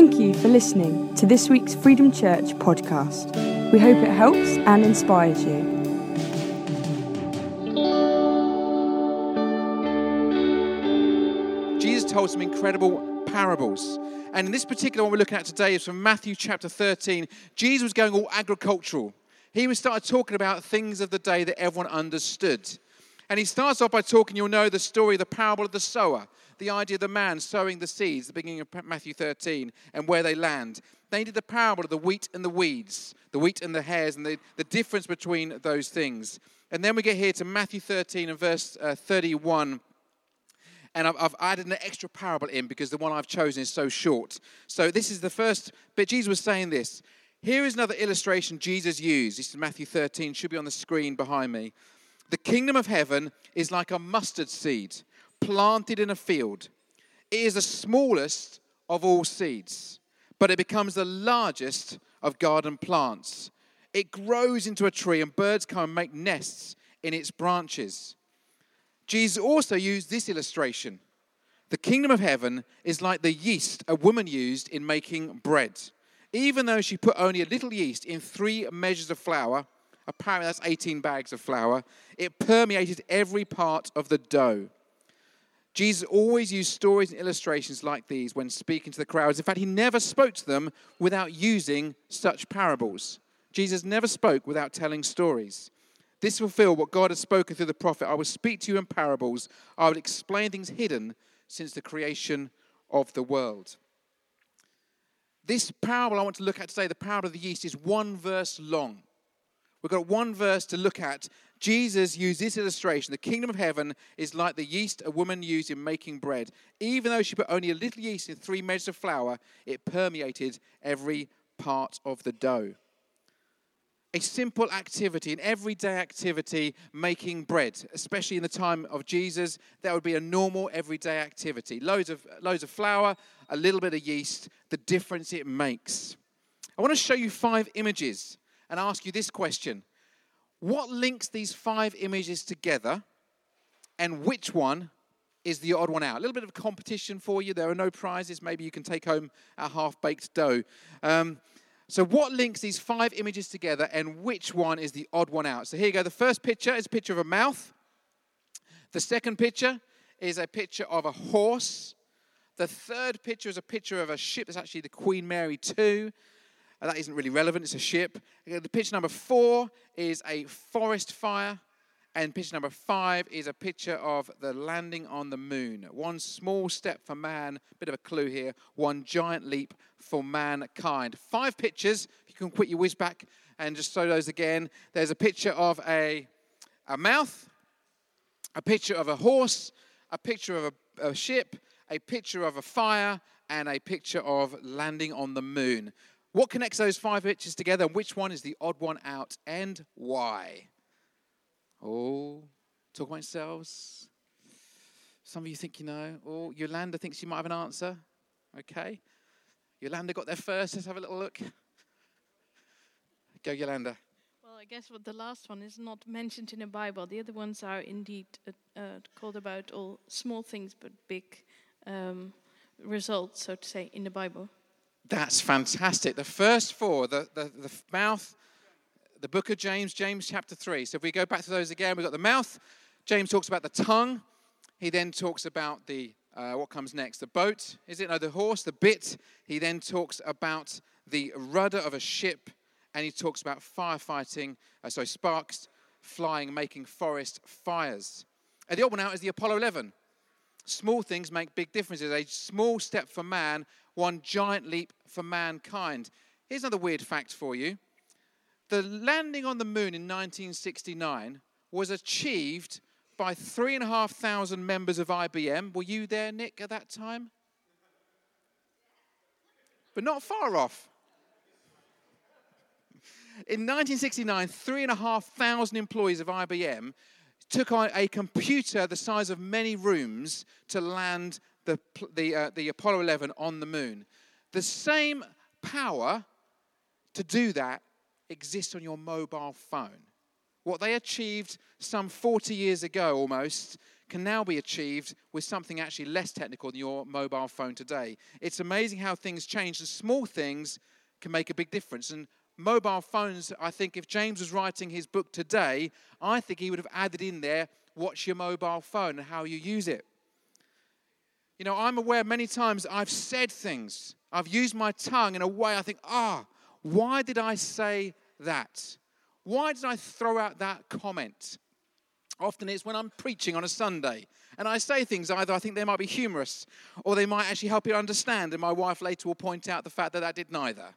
Thank you for listening to this week's Freedom Church podcast. We hope it helps and inspires you. Jesus told some incredible parables. And in this particular one we're looking at today is from Matthew chapter 13. Jesus was going all agricultural. He was started talking about things of the day that everyone understood. And he starts off by talking, you'll know the story, the parable of the sower, the idea of the man sowing the seeds, the beginning of Matthew 13, and where they land. They he did the parable of the wheat and the weeds, the wheat and the tares, and the, the difference between those things. And then we get here to Matthew 13 and verse uh, 31 and I've, I've, added an extra parable in because the one I've chosen is so short. So this is the first bit. Jesus was saying this. Here is another illustration Jesus used. This is Matthew 13, should be on the screen behind me. The kingdom of heaven is like a mustard seed planted in a field. It is the smallest of all seeds, but it becomes the largest of garden plants. It grows into a tree, and birds come and make nests in its branches. Jesus also used this illustration. The kingdom of heaven is like the yeast a woman used in making bread. Even though she put only a little yeast in three measures of flour, apparently that's 18 bags of flour, it permeated every part of the dough. Jesus always used stories and illustrations like these when speaking to the crowds. In fact, he never spoke to them without using such parables. Jesus never spoke without telling stories. This fulfill what God has spoken through the prophet. I will speak to you in parables. I will explain things hidden since the creation of the world. This parable I want to look at today, the parable of the yeast, is one verse long. We've got one verse to look at. Jesus used this illustration. The kingdom of heaven is like the yeast a woman used in making bread. Even though she put only a little yeast in three measures of flour, it permeated every part of the dough a simple activity, an everyday activity, making bread, especially in the time of Jesus, that would be a normal everyday activity. Loads of, loads of flour, a little bit of yeast, the difference it makes. I want to show you five images and ask you this question What links these five images together, and which one is the odd one out? A little bit of competition for you. There are no prizes. Maybe you can take home a half baked dough. Um, so, what links these five images together and which one is the odd one out? So, here you go. The first picture is a picture of a mouth. The second picture is a picture of a horse. The third picture is a picture of a ship. It's actually the Queen Mary 2. That isn't really relevant, it's a ship. Uh, the picture number four is a forest fire. And picture number five is a picture of the landing on the moon. One small step for man, bit of a clue here, one giant leap for mankind. Five pictures, if you can quit your whiz back and just show those again. There's a picture of a, a mouth, a picture of a horse, a picture of a, a ship, a picture of a fire, and a picture of landing on the moon. What connects those five pictures together, and which one is the odd one out, and why? Oh, talk about yourselves. Some of you think you know. Oh, Yolanda thinks she might have an answer. Okay. Yolanda got there first. Let's have a little look. Go, Yolanda. Well, I guess what the last one is not mentioned in the Bible. The other ones are indeed uh, uh, called about all small things but big um, results, so to say, in the Bible. That's fantastic. The first four the, the, the mouth, the book of James, James chapter 3. So if we go back to those again, we've got the mouth. James talks about the tongue. He then talks about the, uh, what comes next? The boat, is it? No, the horse, the bit. He then talks about the rudder of a ship. And he talks about firefighting, uh, sorry, sparks flying, making forest fires. And the odd one out is the Apollo 11. Small things make big differences. A small step for man, one giant leap for mankind. Here's another weird fact for you the landing on the moon in 1969 was achieved by 3,500 members of IBM. Were you there, Nick, at that time? But not far off. In 1969, 3,500 employees of IBM took on a computer the size of many rooms to land the, the, uh, the Apollo 11 on the moon. The same power to do that exists on your mobile phone. What they achieved some 40 years ago almost can now be achieved with something actually less technical than your mobile phone today. It's amazing how things change, and small things can make a big difference. And mobile phones, I think if James was writing his book today, I think he would have added in there, watch your mobile phone and how you use it. You know, I'm aware many times I've said things, I've used my tongue in a way I think, ah, why did I say that? Why did I throw out that comment? Often it's when I'm preaching on a Sunday and I say things either I think they might be humorous or they might actually help you understand, and my wife later will point out the fact that I did neither.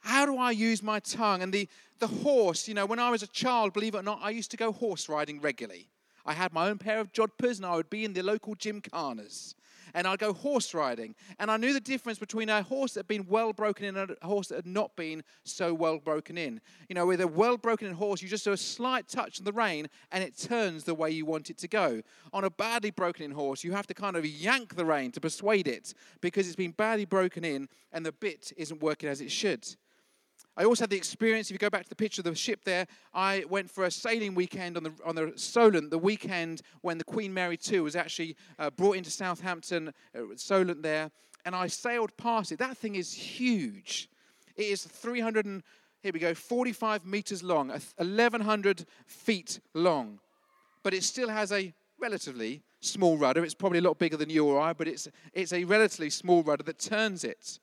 How do I use my tongue? And the, the horse, you know, when I was a child, believe it or not, I used to go horse riding regularly. I had my own pair of jodhpurs and I would be in the local gymkhanas. And I'd go horse riding. And I knew the difference between a horse that had been well broken in and a horse that had not been so well broken in. You know, with a well broken in horse, you just do a slight touch on the rein and it turns the way you want it to go. On a badly broken in horse, you have to kind of yank the rein to persuade it because it's been badly broken in and the bit isn't working as it should. I also had the experience, if you go back to the picture of the ship there, I went for a sailing weekend on the, on the Solent, the weekend when the Queen Mary 2 was actually uh, brought into Southampton, uh, Solent there, and I sailed past it. That thing is huge. It is 300 and, here we go, 45 meters long, 1,100 feet long. But it still has a relatively small rudder. It's probably a lot bigger than you or I, but it's, it's a relatively small rudder that turns it.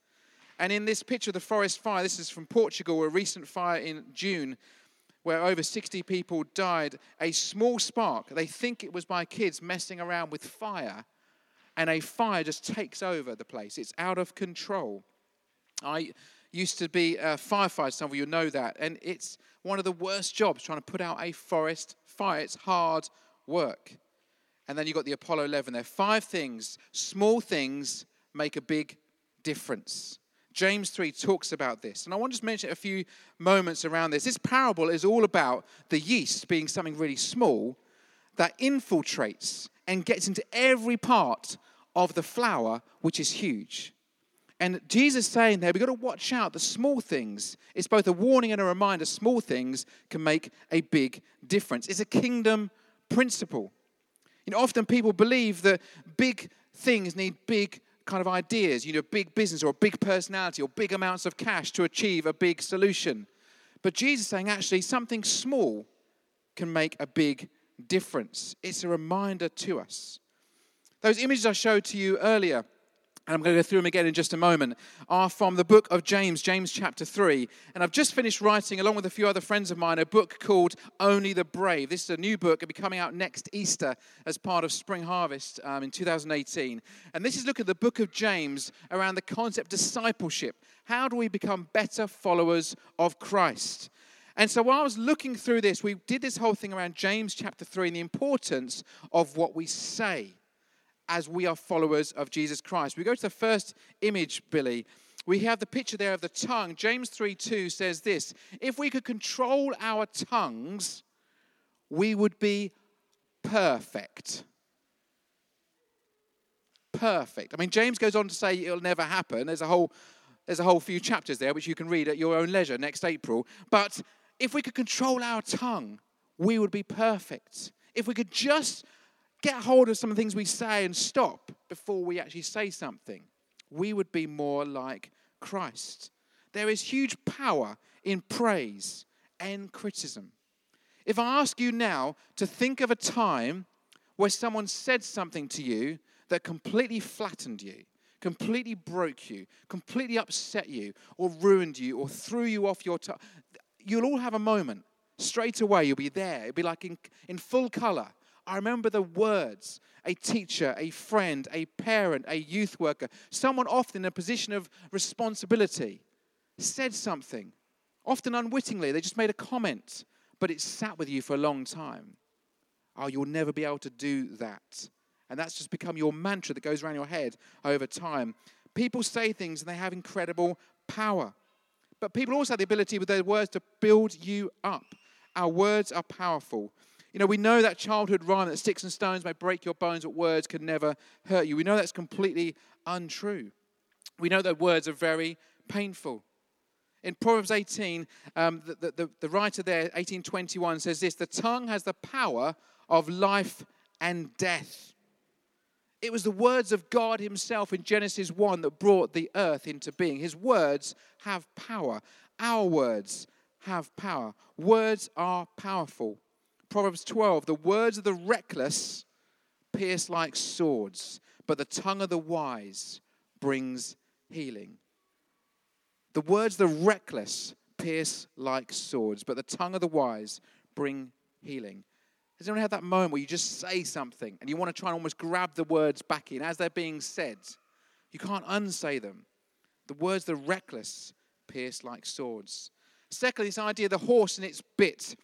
And in this picture of the forest fire, this is from Portugal, a recent fire in June where over 60 people died. A small spark, they think it was by kids messing around with fire, and a fire just takes over the place. It's out of control. I used to be a firefighter, some of you know that, and it's one of the worst jobs trying to put out a forest fire. It's hard work. And then you've got the Apollo 11 there. Five things, small things, make a big difference. James 3 talks about this. And I want to just mention a few moments around this. This parable is all about the yeast being something really small that infiltrates and gets into every part of the flour, which is huge. And Jesus saying there, we've got to watch out the small things. It's both a warning and a reminder. Small things can make a big difference. It's a kingdom principle. You know, often people believe that big things need big kind of ideas, you know, big business or a big personality or big amounts of cash to achieve a big solution. But Jesus is saying actually something small can make a big difference. It's a reminder to us. Those images I showed to you earlier and I'm going to go through them again in just a moment, are from the book of James, James chapter 3. And I've just finished writing, along with a few other friends of mine, a book called Only the Brave. This is a new book. It'll be coming out next Easter as part of Spring Harvest um, in 2018. And this is look at the book of James around the concept of discipleship. How do we become better followers of Christ? And so while I was looking through this, we did this whole thing around James chapter 3 and the importance of what we say as we are followers of Jesus Christ. We go to the first image, Billy. We have the picture there of the tongue. James 3 2 says this If we could control our tongues, we would be perfect. Perfect. I mean, James goes on to say it'll never happen. There's a whole there's a whole few chapters there which you can read at your own leisure next April. But if we could control our tongue, we would be perfect. If we could just get hold of some of the things we say and stop before we actually say something, we would be more like Christ. There is huge power in praise and criticism. If I ask you now to think of a time where someone said something to you that completely flattened you, completely broke you, completely upset you, or ruined you, or threw you off your top, you'll all have a moment. Straight away, you'll be there. It'll be like in, in full color. I remember the words a teacher, a friend, a parent, a youth worker, someone often in a position of responsibility said something, often unwittingly. They just made a comment, but it sat with you for a long time. Oh, you'll never be able to do that. And that's just become your mantra that goes around your head over time. People say things and they have incredible power. But people also have the ability with their words to build you up. Our words are powerful. You know, we know that childhood rhyme that sticks and stones may break your bones, but words can never hurt you. We know that's completely untrue. We know that words are very painful. In Proverbs 18, um, the, the, the writer there, 1821, says this The tongue has the power of life and death. It was the words of God Himself in Genesis 1 that brought the earth into being. His words have power. Our words have power. Words are powerful. Proverbs 12 the words of the reckless pierce like swords, but the tongue of the wise brings healing. The words of the reckless pierce like swords, but the tongue of the wise bring healing. Has anyone had that moment where you just say something and you want to try and almost grab the words back in as they're being said? You can't unsay them. The words of the reckless pierce like swords. Secondly, this idea of the horse and its bit.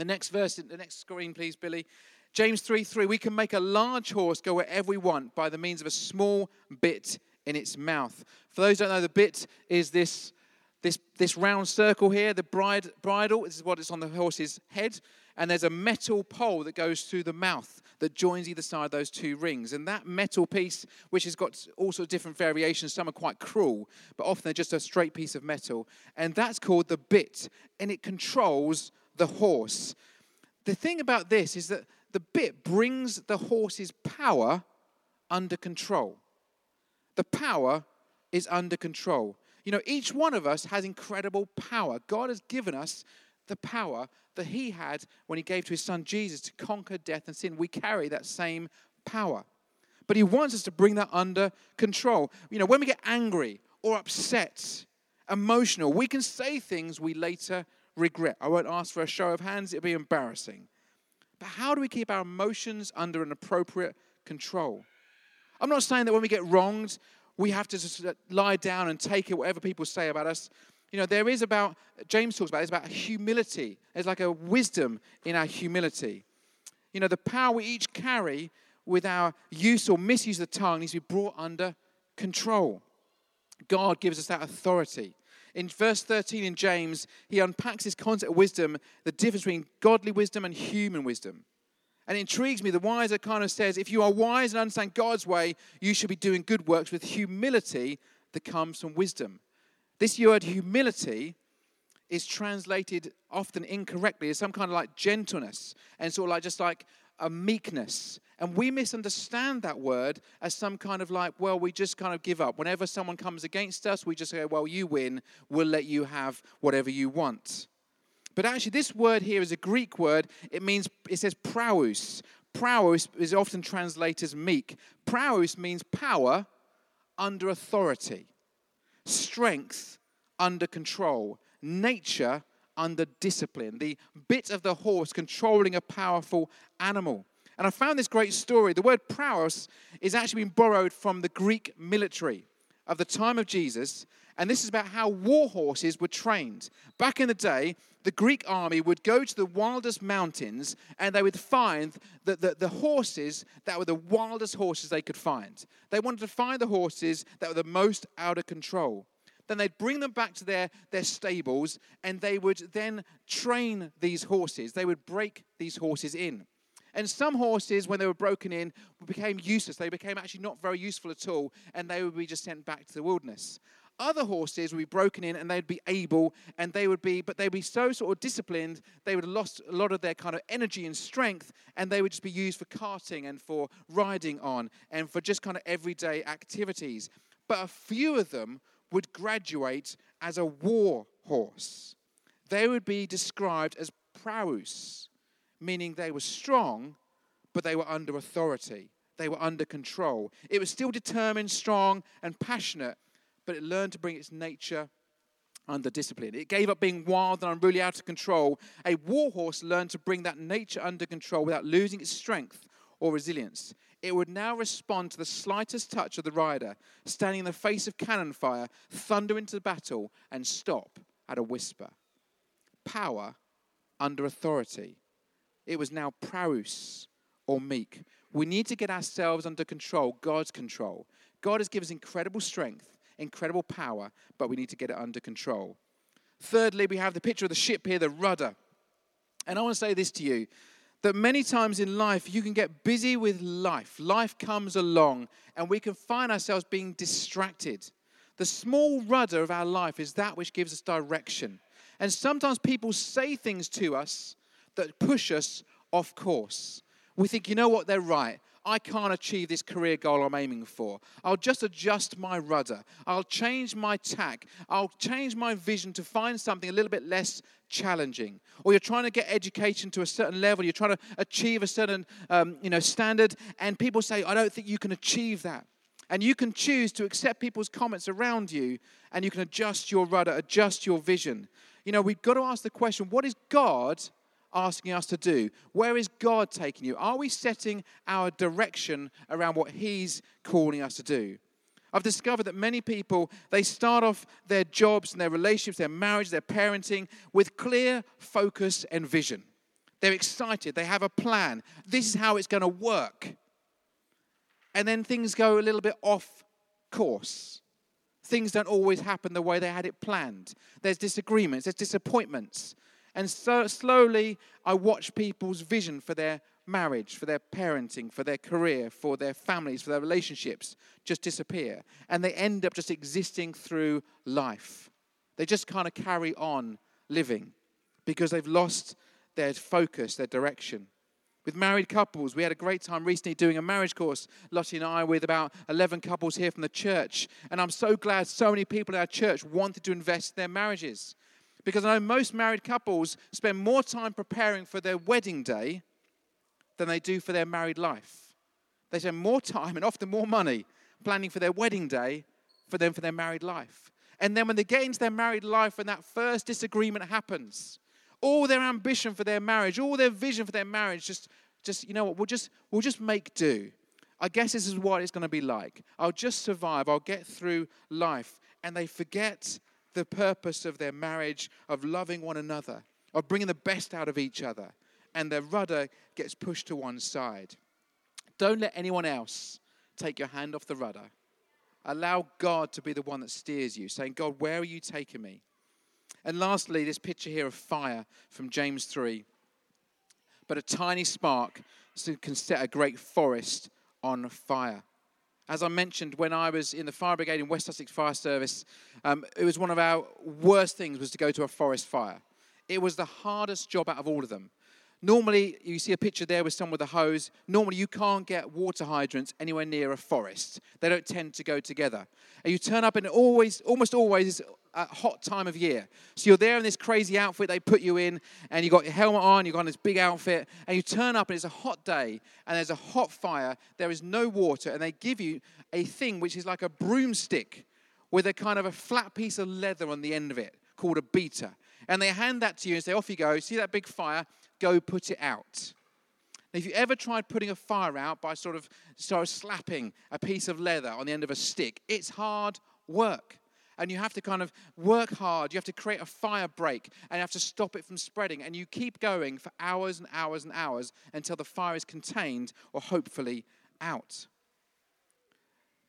The next verse, the next screen, please, Billy. James 3 3, we can make a large horse go wherever we want by the means of a small bit in its mouth. For those who don't know, the bit is this, this, this round circle here, the bride, bridle. This is what it's on the horse's head. And there's a metal pole that goes through the mouth that joins either side of those two rings. And that metal piece, which has got all sorts of different variations, some are quite cruel, but often they're just a straight piece of metal. And that's called the bit, and it controls the horse. The thing about this is that the bit brings the horse's power under control. The power is under control. You know, each one of us has incredible power. God has given us the power that He had when He gave to His Son Jesus to conquer death and sin. We carry that same power. But He wants us to bring that under control. You know, when we get angry or upset, emotional, we can say things we later regret. I won't ask for a show of hands, it'd be embarrassing. But how do we keep our emotions under an appropriate control? I'm not saying that when we get wronged, we have to just uh, lie down and take it, whatever people say about us. You know, there is about, James talks about, it's about humility. There's like a wisdom in our humility. You know, the power we each carry with our use or misuse of the tongue needs to be brought under control. God gives us that authority. In verse 13 in James, he unpacks this concept of wisdom, the difference between godly wisdom and human wisdom. And it intrigues me. The wiser kind of says, if you are wise and understand God's way, you should be doing good works with humility that comes from wisdom. This word humility is translated often incorrectly as some kind of like gentleness and sort of like just like a meekness. And we misunderstand that word as some kind of like, well, we just kind of give up. Whenever someone comes against us, we just say, well, you win. We'll let you have whatever you want. But actually, this word here is a Greek word. It means, it says praus. Praus is often translated as meek. Praus means power under authority, strength under control, nature under discipline, the bit of the horse controlling a powerful animal. And I found this great story. The word praus is actually been borrowed from the Greek military of the time of Jesus. And this is about how war horses were trained. Back in the day, the Greek army would go to the wildest mountains and they would find the, the, the, horses that were the wildest horses they could find. They wanted to find the horses that were the most out of control. Then they'd bring them back to their, their stables and they would then train these horses. They would break these horses in. And some horses, when they were broken in, became useless. They became actually not very useful at all, and they would be just sent back to the wilderness. Other horses would be broken in and they'd be able, and they would be, but they'd be so sort of disciplined, they would have lost a lot of their kind of energy and strength, and they would just be used for carting and for riding on and for just kind of everyday activities. But a few of them would graduate as a war horse. They would be described as praus meaning they were strong, but they were under authority. They were under control. It was still determined, strong, and passionate, but it learned to bring its nature under discipline. It gave up being wild and unruly out of control. A warhorse learned to bring that nature under control without losing its strength or resilience. It would now respond to the slightest touch of the rider, standing in the face of cannon fire, thunder into battle, and stop at a whisper. Power under authority. It was now praus or meek. We need to get ourselves under control, God's control. God has given us incredible strength, incredible power, but we need to get it under control. Thirdly, we have the picture of the ship here, the rudder. And I want to say this to you that many times in life you can get busy with life. Life comes along and we can find ourselves being distracted. The small rudder of our life is that which gives us direction. And sometimes people say things to us that push us off course. We think, you know what, they're right. I can't achieve this career goal I'm aiming for. I'll just adjust my rudder. I'll change my tack. I'll change my vision to find something a little bit less challenging. Or you're trying to get education to a certain level. You're trying to achieve a certain um, you know, standard, and people say, I don't think you can achieve that. And you can choose to accept people's comments around you, and you can adjust your rudder, adjust your vision. You know, we've got to ask the question what is God asking us to do? Where is God taking you? Are we setting our direction around what He's calling us to do? I've discovered that many people, they start off their jobs and their relationships, their marriage, their parenting with clear focus and vision. They're excited, they have a plan. This is how it's going to work. And then things go a little bit off course. Things don't always happen the way they had it planned. There's disagreements, there's disappointments. And so slowly, I watch people's vision for their marriage, for their parenting, for their career, for their families, for their relationships just disappear. And they end up just existing through life. They just kind of carry on living because they've lost their focus, their direction. With married couples, we had a great time recently doing a marriage course, Lottie and I, with about 11 couples here from the church. And I'm so glad so many people in our church wanted to invest in their marriages. Because I know most married couples spend more time preparing for their wedding day than they do for their married life. They spend more time and often more money planning for their wedding day for them for their married life. And then when they get into their married life and that first disagreement happens, all their ambition for their marriage, all their vision for their marriage, just, just you know what, we'll just, we'll just make do. I guess this is what it's going to be like. I'll just survive. I'll get through life. And they forget the purpose of their marriage, of loving one another, of bringing the best out of each other, and their rudder gets pushed to one side. Don't let anyone else take your hand off the rudder. Allow God to be the one that steers you, saying, God, where are you taking me? And lastly, this picture here of fire from James 3. But a tiny spark can set a great forest on fire. As I mentioned, when I was in the fire brigade in West Sussex Fire Service, um, it was one of our worst things was to go to a forest fire. It was the hardest job out of all of them. Normally, you see a picture there with someone with a hose. Normally, you can't get water hydrants anywhere near a forest. They don't tend to go together. And you turn up, and always, almost always, a hot time of year. So you're there in this crazy outfit they put you in, and you've got your helmet on, you've got this big outfit, and you turn up, and it's a hot day, and there's a hot fire, there is no water, and they give you a thing which is like a broomstick with a kind of a flat piece of leather on the end of it called a beater. And they hand that to you and say, Off you go. See that big fire? Go put it out. Now, if you ever tried putting a fire out by sort of, sort of slapping a piece of leather on the end of a stick, it's hard work and you have to kind of work hard. You have to create a fire break and you have to stop it from spreading. And you keep going for hours and hours and hours until the fire is contained or hopefully out.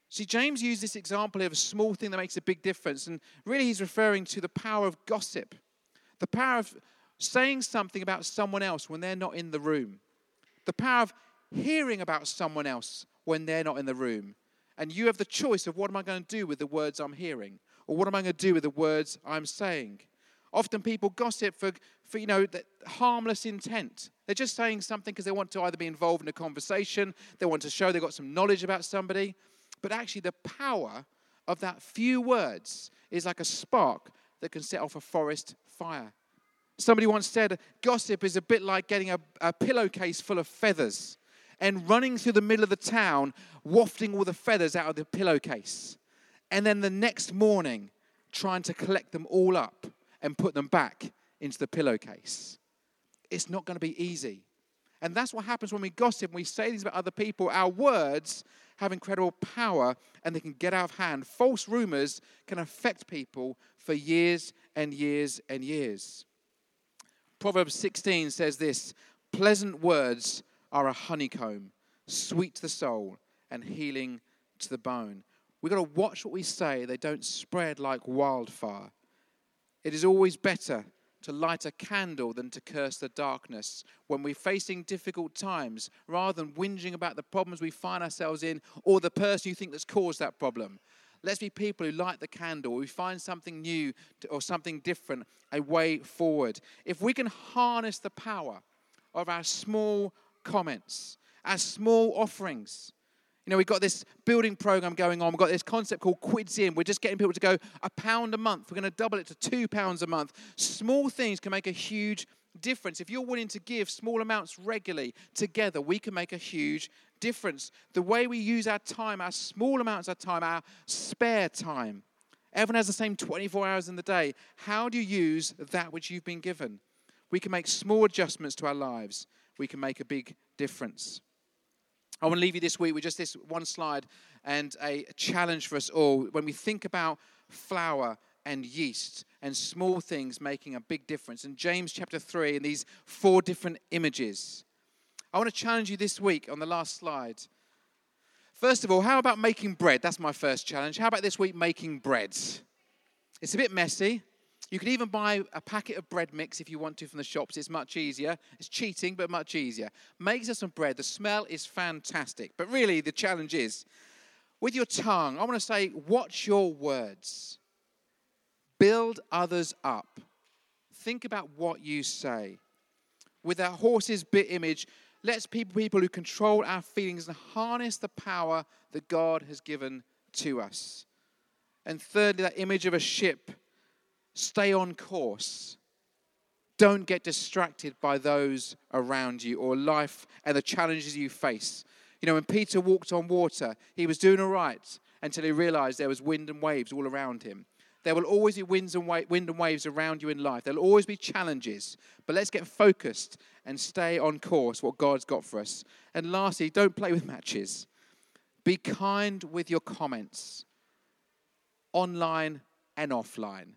See, James used this example of a small thing that makes a big difference. And really, he's referring to the power of gossip, the power of saying something about someone else when they're not in the room, the power of hearing about someone else when they're not in the room. And you have the choice of what am I going to do with the words I'm hearing? Or what am I going to do with the words I'm saying? Often people gossip for, for you know, that harmless intent. They're just saying something because they want to either be involved in a conversation, they want to show they've got some knowledge about somebody. But actually, the power of that few words is like a spark that can set off a forest fire. Somebody once said, gossip is a bit like getting a, a pillowcase full of feathers and running through the middle of the town, wafting all the feathers out of the pillowcase and then the next morning trying to collect them all up and put them back into the pillowcase. It's not going to be easy. And that's what happens when we gossip, when we say things about other people. Our words have incredible power and they can get out of hand. False rumors can affect people for years and years and years. Proverbs 16 says this pleasant words are a honeycomb, sweet to the soul and healing to the bone. We've got to watch what we say, they don't spread like wildfire. It is always better to light a candle than to curse the darkness when we're facing difficult times rather than whinging about the problems we find ourselves in or the person you think that's caused that problem. Let's be people who light the candle. We find something new or something different, a way forward. If we can harness the power of our small comments, our small offerings. You know, we've got this building program going on. We've got this concept called Quids In. We're just getting people to go a pound a month. We're going to double it to two pounds a month. Small things can make a huge difference. If you're willing to give small amounts regularly together, we can make a huge difference. The way we use our time, our small amounts of time, our spare time. Everyone has the same 24 hours in the day. How do you use that which you've been given? We can make small adjustments to our lives. We can make a big difference. I want to leave you this week with just this one slide and a challenge for us all. When we think about flour and yeast and small things making a big difference, in James chapter 3, in these four different images, I want to challenge you this week on the last slide. First of all, how about making bread? That's my first challenge. How about this week making breads? It's a bit messy. You can even buy a packet of bread mix if you want to from the shops. It's much easier. It's cheating, but much easier. Makes us some bread. The smell is fantastic. But really, the challenge is with your tongue, I want to say, watch your words. Build others up. Think about what you say. With that horse's bit image, let's people people who control our feelings and harness the power that God has given to us. And thirdly, that image of a ship Stay on course. Don't get distracted by those around you or life and the challenges you face. You know, when Peter walked on water, he was doing all right until he realized there was wind and waves all around him. There will always be winds and wa- wind and waves around you in life. There'll always be challenges. But let's get focused and stay on course what God's got for us. And lastly, don't play with matches. Be kind with your comments, online and offline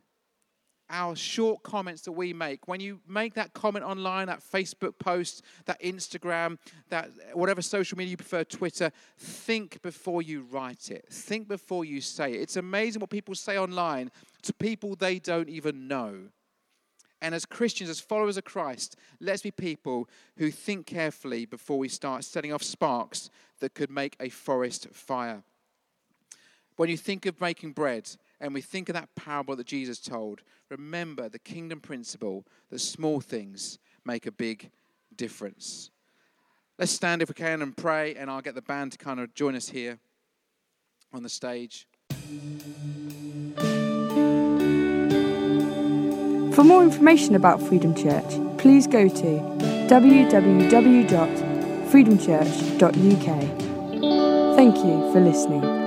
our short comments that we make. When you make that comment online, that Facebook post, that Instagram, that whatever social media you prefer, Twitter, think before you write it. Think before you say it. It's amazing what people say online to people they don't even know. And as Christians, as followers of Christ, let's be people who think carefully before we start setting off sparks that could make a forest fire. When you think of making bread, and we think of that parable that Jesus told, remember the kingdom principle that small things make a big difference. Let's stand if we can and pray, and I'll get the band to kind of join us here on the stage. For more information about Freedom Church, please go to www.freedomchurch.uk. Thank you for listening.